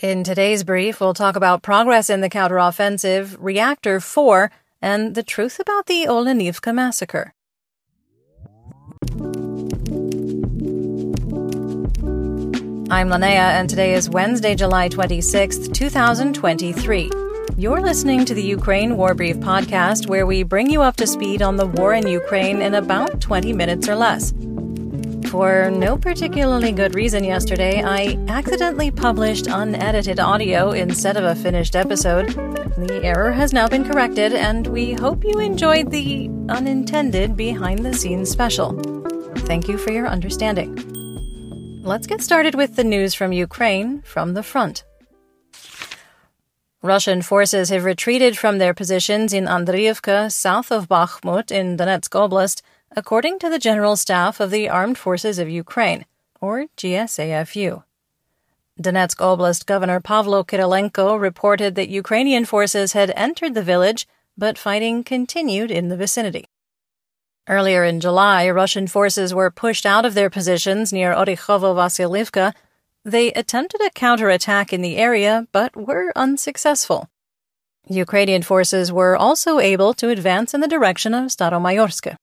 In today's brief, we'll talk about progress in the counteroffensive, Reactor 4, and the truth about the Olenivka massacre. I'm Linnea, and today is Wednesday, July 26th, 2023. You're listening to the Ukraine War Brief podcast, where we bring you up to speed on the war in Ukraine in about 20 minutes or less. For no particularly good reason yesterday, I accidentally published unedited audio instead of a finished episode. The error has now been corrected, and we hope you enjoyed the unintended behind the scenes special. Thank you for your understanding. Let's get started with the news from Ukraine from the front. Russian forces have retreated from their positions in Andriivka, south of Bakhmut in Donetsk Oblast, according to the General Staff of the Armed Forces of Ukraine, or GSAFU. Donetsk Oblast Governor Pavlo Kyrylenko reported that Ukrainian forces had entered the village, but fighting continued in the vicinity. Earlier in July, Russian forces were pushed out of their positions near Orikhovo Vasilivka. They attempted a counterattack in the area, but were unsuccessful. Ukrainian forces were also able to advance in the direction of Staromayorsk.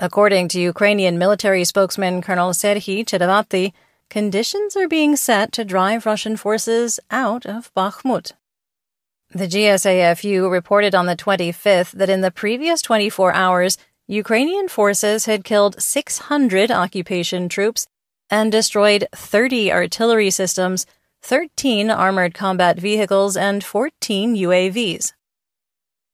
According to Ukrainian military spokesman Colonel Serhiy Cherevati, conditions are being set to drive Russian forces out of Bakhmut. The GSAFU reported on the 25th that in the previous 24 hours, Ukrainian forces had killed 600 occupation troops and destroyed 30 artillery systems, 13 armored combat vehicles, and 14 UAVs.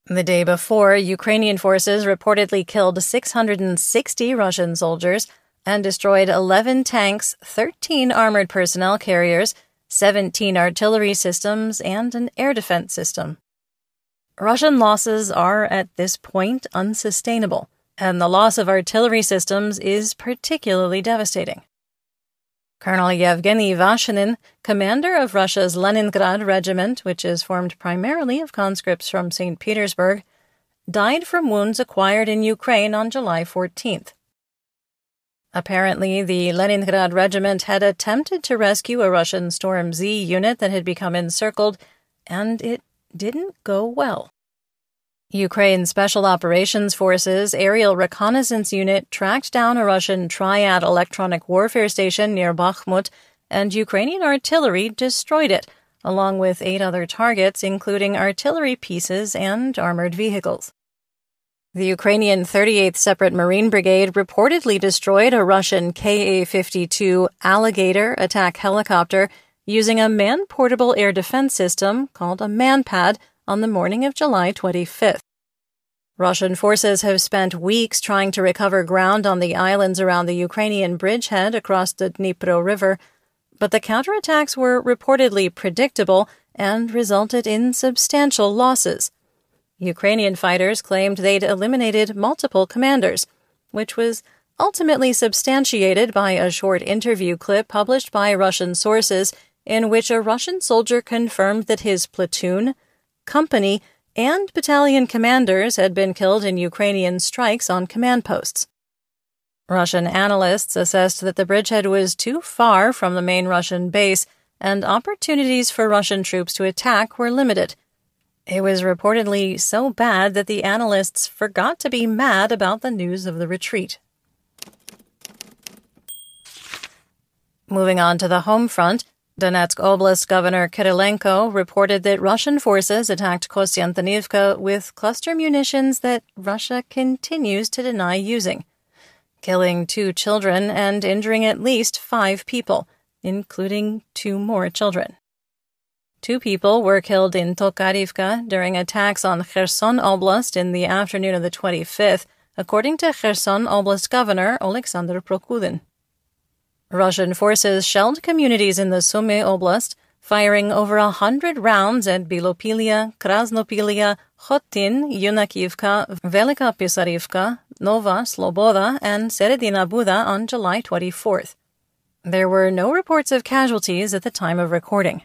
The day before, Ukrainian forces reportedly killed 660 Russian soldiers and destroyed 11 tanks, 13 armored personnel carriers, 17 artillery systems, and an air defense system. Russian losses are at this point unsustainable, and the loss of artillery systems is particularly devastating. Colonel Yevgeny Vashinin, commander of Russia's Leningrad Regiment, which is formed primarily of conscripts from St. Petersburg, died from wounds acquired in Ukraine on July 14th. Apparently, the Leningrad Regiment had attempted to rescue a Russian Storm Z unit that had become encircled, and it didn't go well. Ukraine Special Operations Forces Aerial Reconnaissance Unit tracked down a Russian Triad electronic warfare station near Bakhmut, and Ukrainian artillery destroyed it, along with eight other targets, including artillery pieces and armored vehicles. The Ukrainian 38th Separate Marine Brigade reportedly destroyed a Russian Ka 52 Alligator attack helicopter using a man portable air defense system called a MANPAD on the morning of July 25th. Russian forces have spent weeks trying to recover ground on the islands around the Ukrainian bridgehead across the Dnipro River, but the counterattacks were reportedly predictable and resulted in substantial losses. Ukrainian fighters claimed they'd eliminated multiple commanders, which was ultimately substantiated by a short interview clip published by Russian sources in which a Russian soldier confirmed that his platoon, company, and battalion commanders had been killed in Ukrainian strikes on command posts. Russian analysts assessed that the bridgehead was too far from the main Russian base, and opportunities for Russian troops to attack were limited. It was reportedly so bad that the analysts forgot to be mad about the news of the retreat. Moving on to the home front, Donetsk Oblast Governor Kyrylenko reported that Russian forces attacked Kostiantynivka with cluster munitions that Russia continues to deny using, killing two children and injuring at least five people, including two more children. Two people were killed in Tokarivka during attacks on Kherson Oblast in the afternoon of the 25th, according to Kherson Oblast Governor Alexander Prokudin. Russian forces shelled communities in the Sumy Oblast, firing over a hundred rounds at Bilopilia, Krasnopilia, Khotin, Yunakivka, Velika Pisarivka, Nova Sloboda, and Seredina Buda on July 24th. There were no reports of casualties at the time of recording.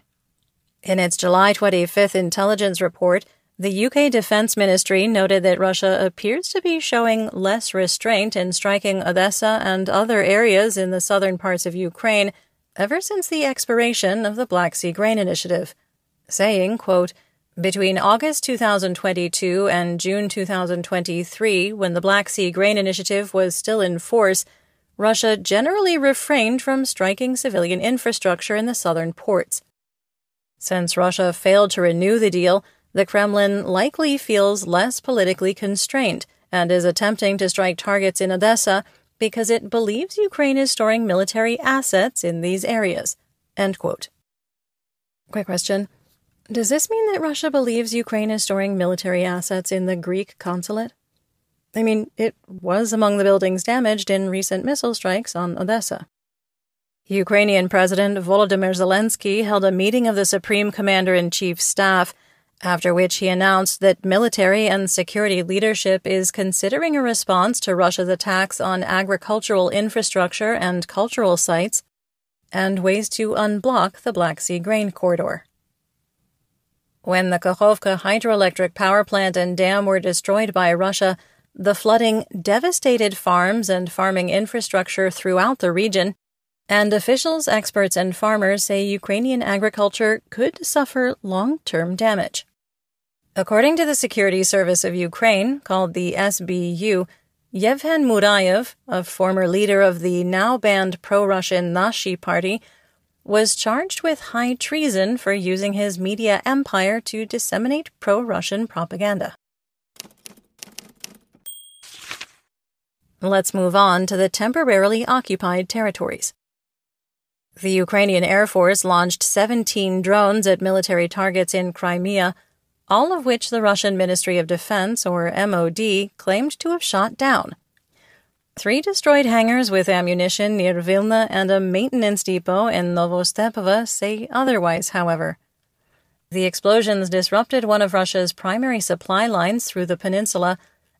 In its July 25th intelligence report, the UK Defense Ministry noted that Russia appears to be showing less restraint in striking Odessa and other areas in the southern parts of Ukraine, ever since the expiration of the Black Sea Grain Initiative, saying, quote, between August 2022 and June 2023, when the Black Sea Grain Initiative was still in force, Russia generally refrained from striking civilian infrastructure in the southern ports. Since Russia failed to renew the deal, the Kremlin likely feels less politically constrained and is attempting to strike targets in Odessa because it believes Ukraine is storing military assets in these areas. End quote. Quick question. Does this mean that Russia believes Ukraine is storing military assets in the Greek consulate? I mean, it was among the buildings damaged in recent missile strikes on Odessa. Ukrainian President Volodymyr Zelensky held a meeting of the Supreme Commander in Chief Staff, after which he announced that military and security leadership is considering a response to Russia's attacks on agricultural infrastructure and cultural sites, and ways to unblock the Black Sea grain corridor. When the Kakhovka hydroelectric power plant and dam were destroyed by Russia, the flooding devastated farms and farming infrastructure throughout the region, and officials, experts, and farmers say Ukrainian agriculture could suffer long term damage. According to the Security Service of Ukraine, called the SBU, Yevhen Murayev, a former leader of the now banned pro Russian Nashi party, was charged with high treason for using his media empire to disseminate pro Russian propaganda. Let's move on to the temporarily occupied territories. The Ukrainian Air Force launched 17 drones at military targets in Crimea, all of which the Russian Ministry of Defense, or MOD, claimed to have shot down. Three destroyed hangars with ammunition near Vilna and a maintenance depot in Novostepovo say otherwise, however. The explosions disrupted one of Russia's primary supply lines through the peninsula,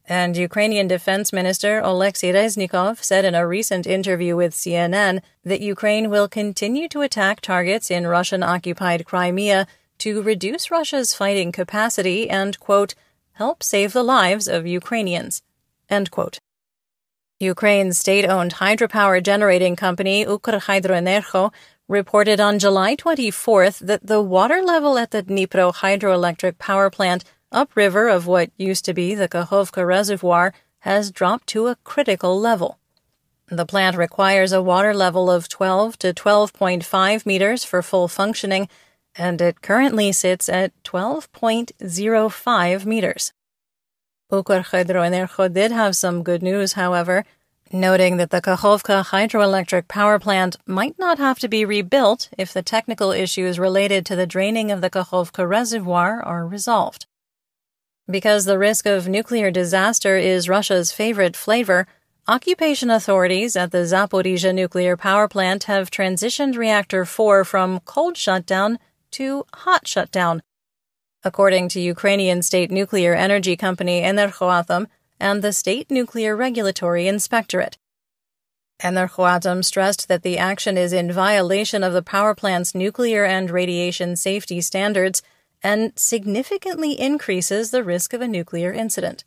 and Ukrainian Defense Minister Oleksiy Reznikov said in a recent interview with CNN that Ukraine will continue to attack targets in Russian occupied Crimea to reduce Russia's fighting capacity and, quote, help save the lives of Ukrainians, end quote. Ukraine's state owned hydropower generating company Ukrhydroenergo reported on July 24th that the water level at the Dnipro hydroelectric power plant upriver of what used to be the Kakhovka Reservoir has dropped to a critical level. The plant requires a water level of 12 to 12.5 meters for full functioning, and it currently sits at 12.05 meters. Ukrhydroenergo did have some good news, however, noting that the Kakhovka hydroelectric power plant might not have to be rebuilt if the technical issues related to the draining of the Kakhovka reservoir are resolved. Because the risk of nuclear disaster is Russia's favorite flavor, occupation authorities at the Zaporizhia nuclear power plant have transitioned reactor 4 from cold shutdown to hot shutdown according to Ukrainian state nuclear energy company Energoatom and the State Nuclear Regulatory Inspectorate. Energoatom stressed that the action is in violation of the power plant's nuclear and radiation safety standards and significantly increases the risk of a nuclear incident.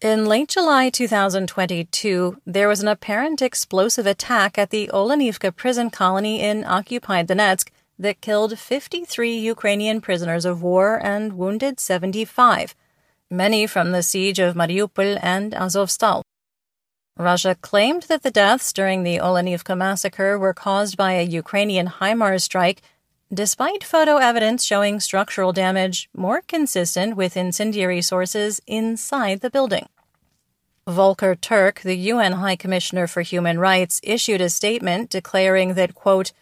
In late July 2022, there was an apparent explosive attack at the Olenivka prison colony in occupied Donetsk that killed 53 Ukrainian prisoners of war and wounded 75, many from the siege of Mariupol and Azovstal. Russia claimed that the deaths during the Olenivka massacre were caused by a Ukrainian HIMARS strike, despite photo evidence showing structural damage more consistent with incendiary sources inside the building. Volker Turk, the UN High Commissioner for Human Rights, issued a statement declaring that, quote,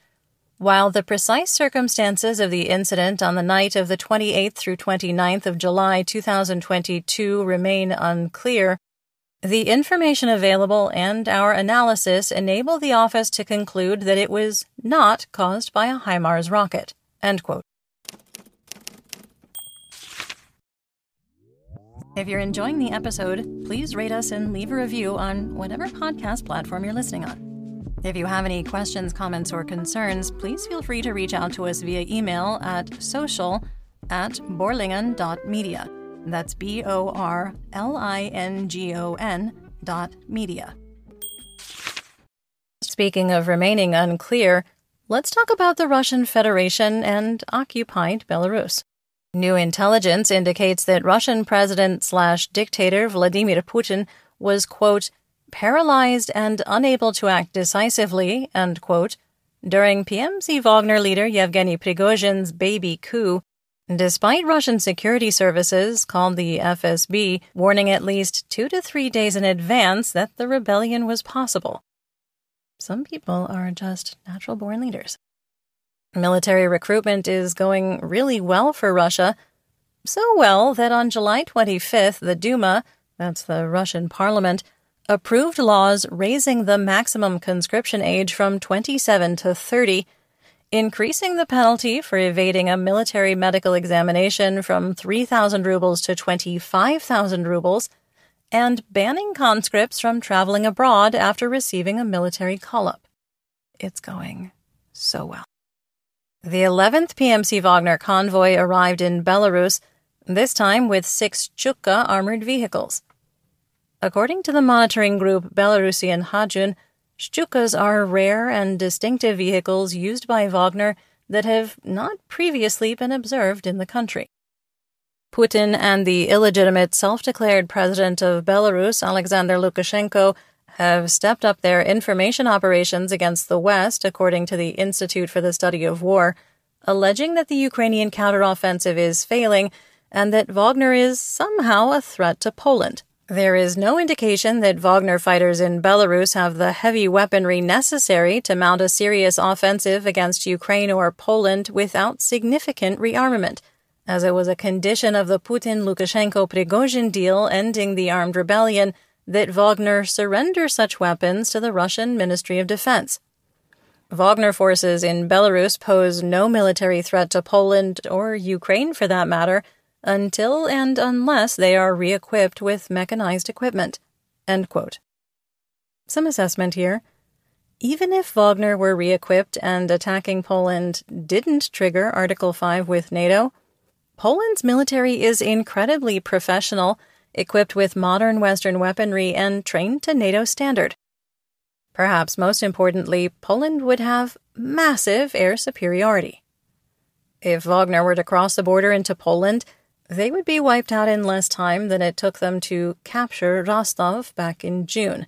while the precise circumstances of the incident on the night of the 28th through 29th of July 2022 remain unclear, the information available and our analysis enable the office to conclude that it was not caused by a HIMARS rocket. If you're enjoying the episode, please rate us and leave a review on whatever podcast platform you're listening on. If you have any questions, comments, or concerns, please feel free to reach out to us via email at social at borlingon.media. That's B O R L I N G O N dot media. Speaking of remaining unclear, let's talk about the Russian Federation and occupied Belarus. New intelligence indicates that Russian President slash dictator Vladimir Putin was, quote, paralyzed and unable to act decisively, quote, during PMC Wagner leader Yevgeny Prigozhin's baby coup, despite Russian security services, called the FSB, warning at least two to three days in advance that the rebellion was possible. Some people are just natural born leaders. Military recruitment is going really well for Russia, so well that on July 25th, the Duma, that's the Russian parliament, approved laws raising the maximum conscription age from 27 to 30, increasing the penalty for evading a military medical examination from 3,000 rubles to 25,000 rubles, and banning conscripts from traveling abroad after receiving a military call up. It's going so well. The 11th PMC Wagner convoy arrived in Belarus, this time with six Shchuka armored vehicles. According to the monitoring group Belarusian Hajun, Shchukas are rare and distinctive vehicles used by Wagner that have not previously been observed in the country. Putin and the illegitimate self declared president of Belarus, Alexander Lukashenko, have stepped up their information operations against the West, according to the Institute for the Study of War, alleging that the Ukrainian counteroffensive is failing and that Wagner is somehow a threat to Poland. There is no indication that Wagner fighters in Belarus have the heavy weaponry necessary to mount a serious offensive against Ukraine or Poland without significant rearmament, as it was a condition of the Putin Lukashenko Prigozhin deal ending the armed rebellion that Wagner surrender such weapons to the Russian Ministry of Defense. Wagner forces in Belarus pose no military threat to Poland or Ukraine for that matter until and unless they are re equipped with mechanized equipment. Some assessment here. Even if Wagner were re equipped and attacking Poland didn't trigger Article 5 with NATO, Poland's military is incredibly professional equipped with modern Western weaponry and trained to NATO standard. Perhaps most importantly, Poland would have massive air superiority. If Wagner were to cross the border into Poland, they would be wiped out in less time than it took them to capture Rostov back in June.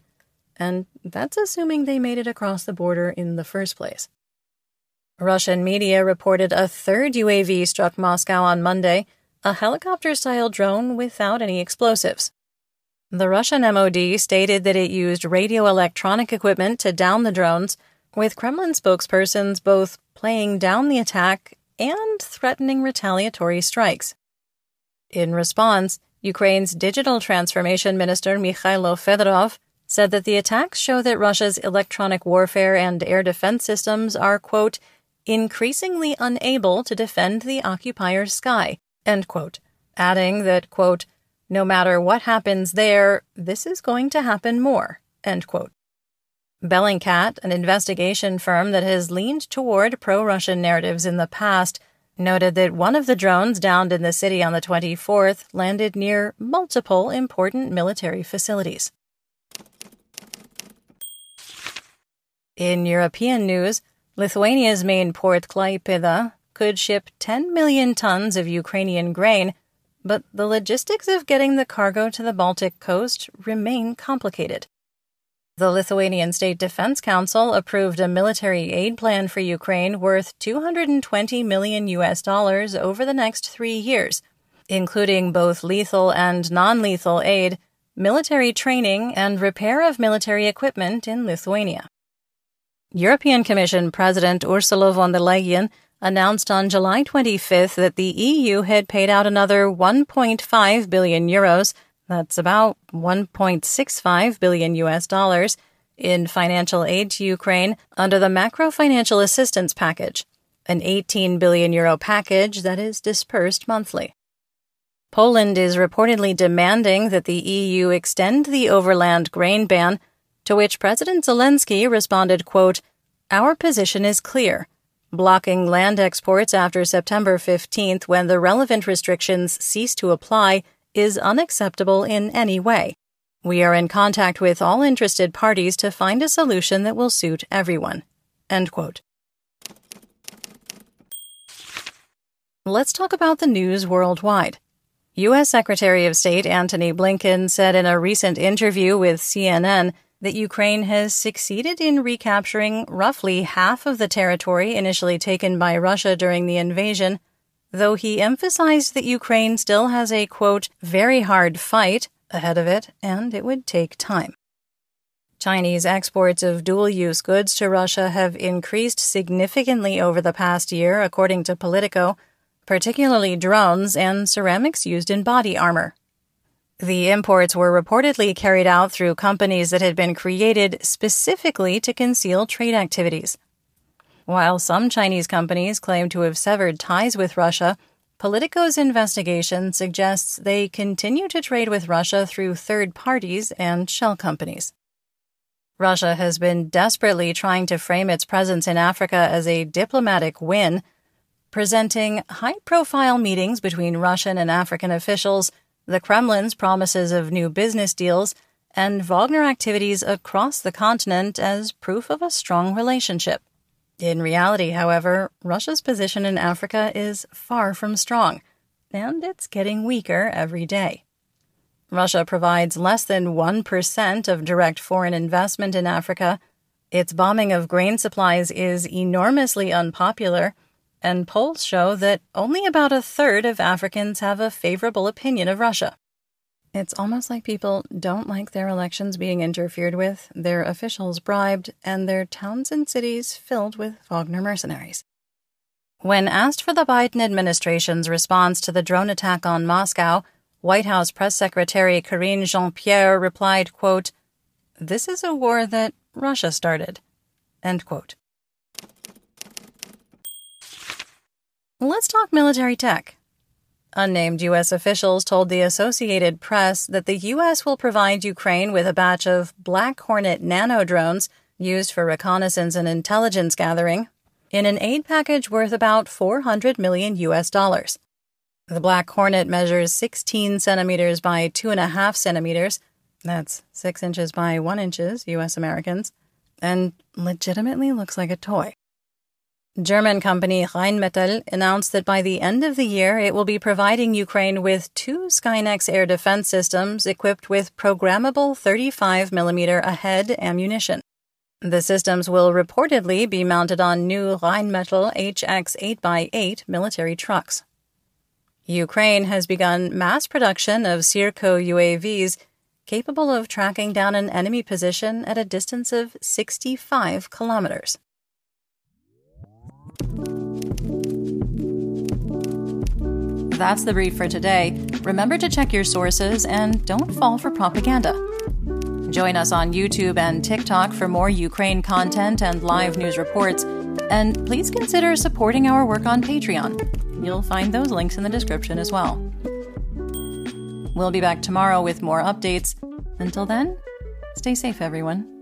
And that's assuming they made it across the border in the first place. Russian media reported a third UAV struck Moscow on Monday, a helicopter style drone without any explosives. The Russian MOD stated that it used radio electronic equipment to down the drones, with Kremlin spokespersons both playing down the attack and threatening retaliatory strikes. In response, Ukraine's digital transformation minister Mikhailo Fedorov said that the attacks show that Russia's electronic warfare and air defense systems are, quote, increasingly unable to defend the occupier's sky, End quote. Adding that, quote, no matter what happens there, this is going to happen more. End quote. Bellingcat, an investigation firm that has leaned toward pro Russian narratives in the past, noted that one of the drones downed in the city on the 24th landed near multiple important military facilities. In European news, Lithuania's main port Klaipeda could ship 10 million tons of Ukrainian grain, but the logistics of getting the cargo to the Baltic coast remain complicated. The Lithuanian State Defense Council approved a military aid plan for Ukraine worth 220 million US dollars over the next 3 years, including both lethal and non-lethal aid, military training, and repair of military equipment in Lithuania. European Commission President Ursula von der Leyen announced on July 25th that the EU had paid out another 1.5 billion euros, that's about 1.65 billion US dollars, in financial aid to Ukraine under the macro financial assistance package, an 18 billion euro package that is dispersed monthly. Poland is reportedly demanding that the EU extend the overland grain ban, to which President Zelensky responded, quote, Our position is clear. Blocking land exports after September 15th, when the relevant restrictions cease to apply, is unacceptable in any way. We are in contact with all interested parties to find a solution that will suit everyone. Let's talk about the news worldwide. U.S. Secretary of State Antony Blinken said in a recent interview with CNN that Ukraine has succeeded in recapturing roughly half of the territory initially taken by Russia during the invasion though he emphasized that Ukraine still has a, quote, very hard fight ahead of it and it would take time. Chinese exports of dual use goods to Russia have increased significantly over the past year, according to Politico particularly drones and ceramics used in body armor. The imports were reportedly carried out through companies that had been created specifically to conceal trade activities. While some Chinese companies claim to have severed ties with Russia, Politico's investigation suggests they continue to trade with Russia through third parties and shell companies. Russia has been desperately trying to frame its presence in Africa as a diplomatic win presenting high profile meetings between Russian and African officials, the Kremlin's promises of new business deals, and Wagner activities across the continent as proof of a strong relationship. In reality, however, Russia's position in Africa is far from strong, and it's getting weaker every day. Russia provides less than 1% of direct foreign investment in Africa. Its bombing of grain supplies is enormously unpopular and polls show that only about a third of Africans have a favorable opinion of Russia. It's almost like people don't like their elections being interfered with, their officials bribed, and their towns and cities filled with Wagner mercenaries. When asked for the Biden administration's response to the drone attack on Moscow, White House Press Secretary Karine Jean Pierre replied, quote, This is a war that Russia started. End quote. Let's talk military tech. Unnamed U.S. officials told the Associated Press that the U.S. will provide Ukraine with a batch of Black Hornet nano drones used for reconnaissance and intelligence gathering in an aid package worth about 400 million U.S. dollars. The Black Hornet measures 16 centimeters by 2.5 centimeters, that's 6 inches by 1 inches, U.S. Americans, and legitimately looks like a toy. German company Rheinmetall announced that by the end of the year it will be providing Ukraine with two Skynex air defense systems equipped with programmable 35mm ahead ammunition. The systems will reportedly be mounted on new Rheinmetall HX 8x8 military trucks. Ukraine has begun mass production of Circo UAVs capable of tracking down an enemy position at a distance of 65 kilometers. That's the brief for today. Remember to check your sources and don't fall for propaganda. Join us on YouTube and TikTok for more Ukraine content and live news reports. And please consider supporting our work on Patreon. You'll find those links in the description as well. We'll be back tomorrow with more updates. Until then, stay safe, everyone.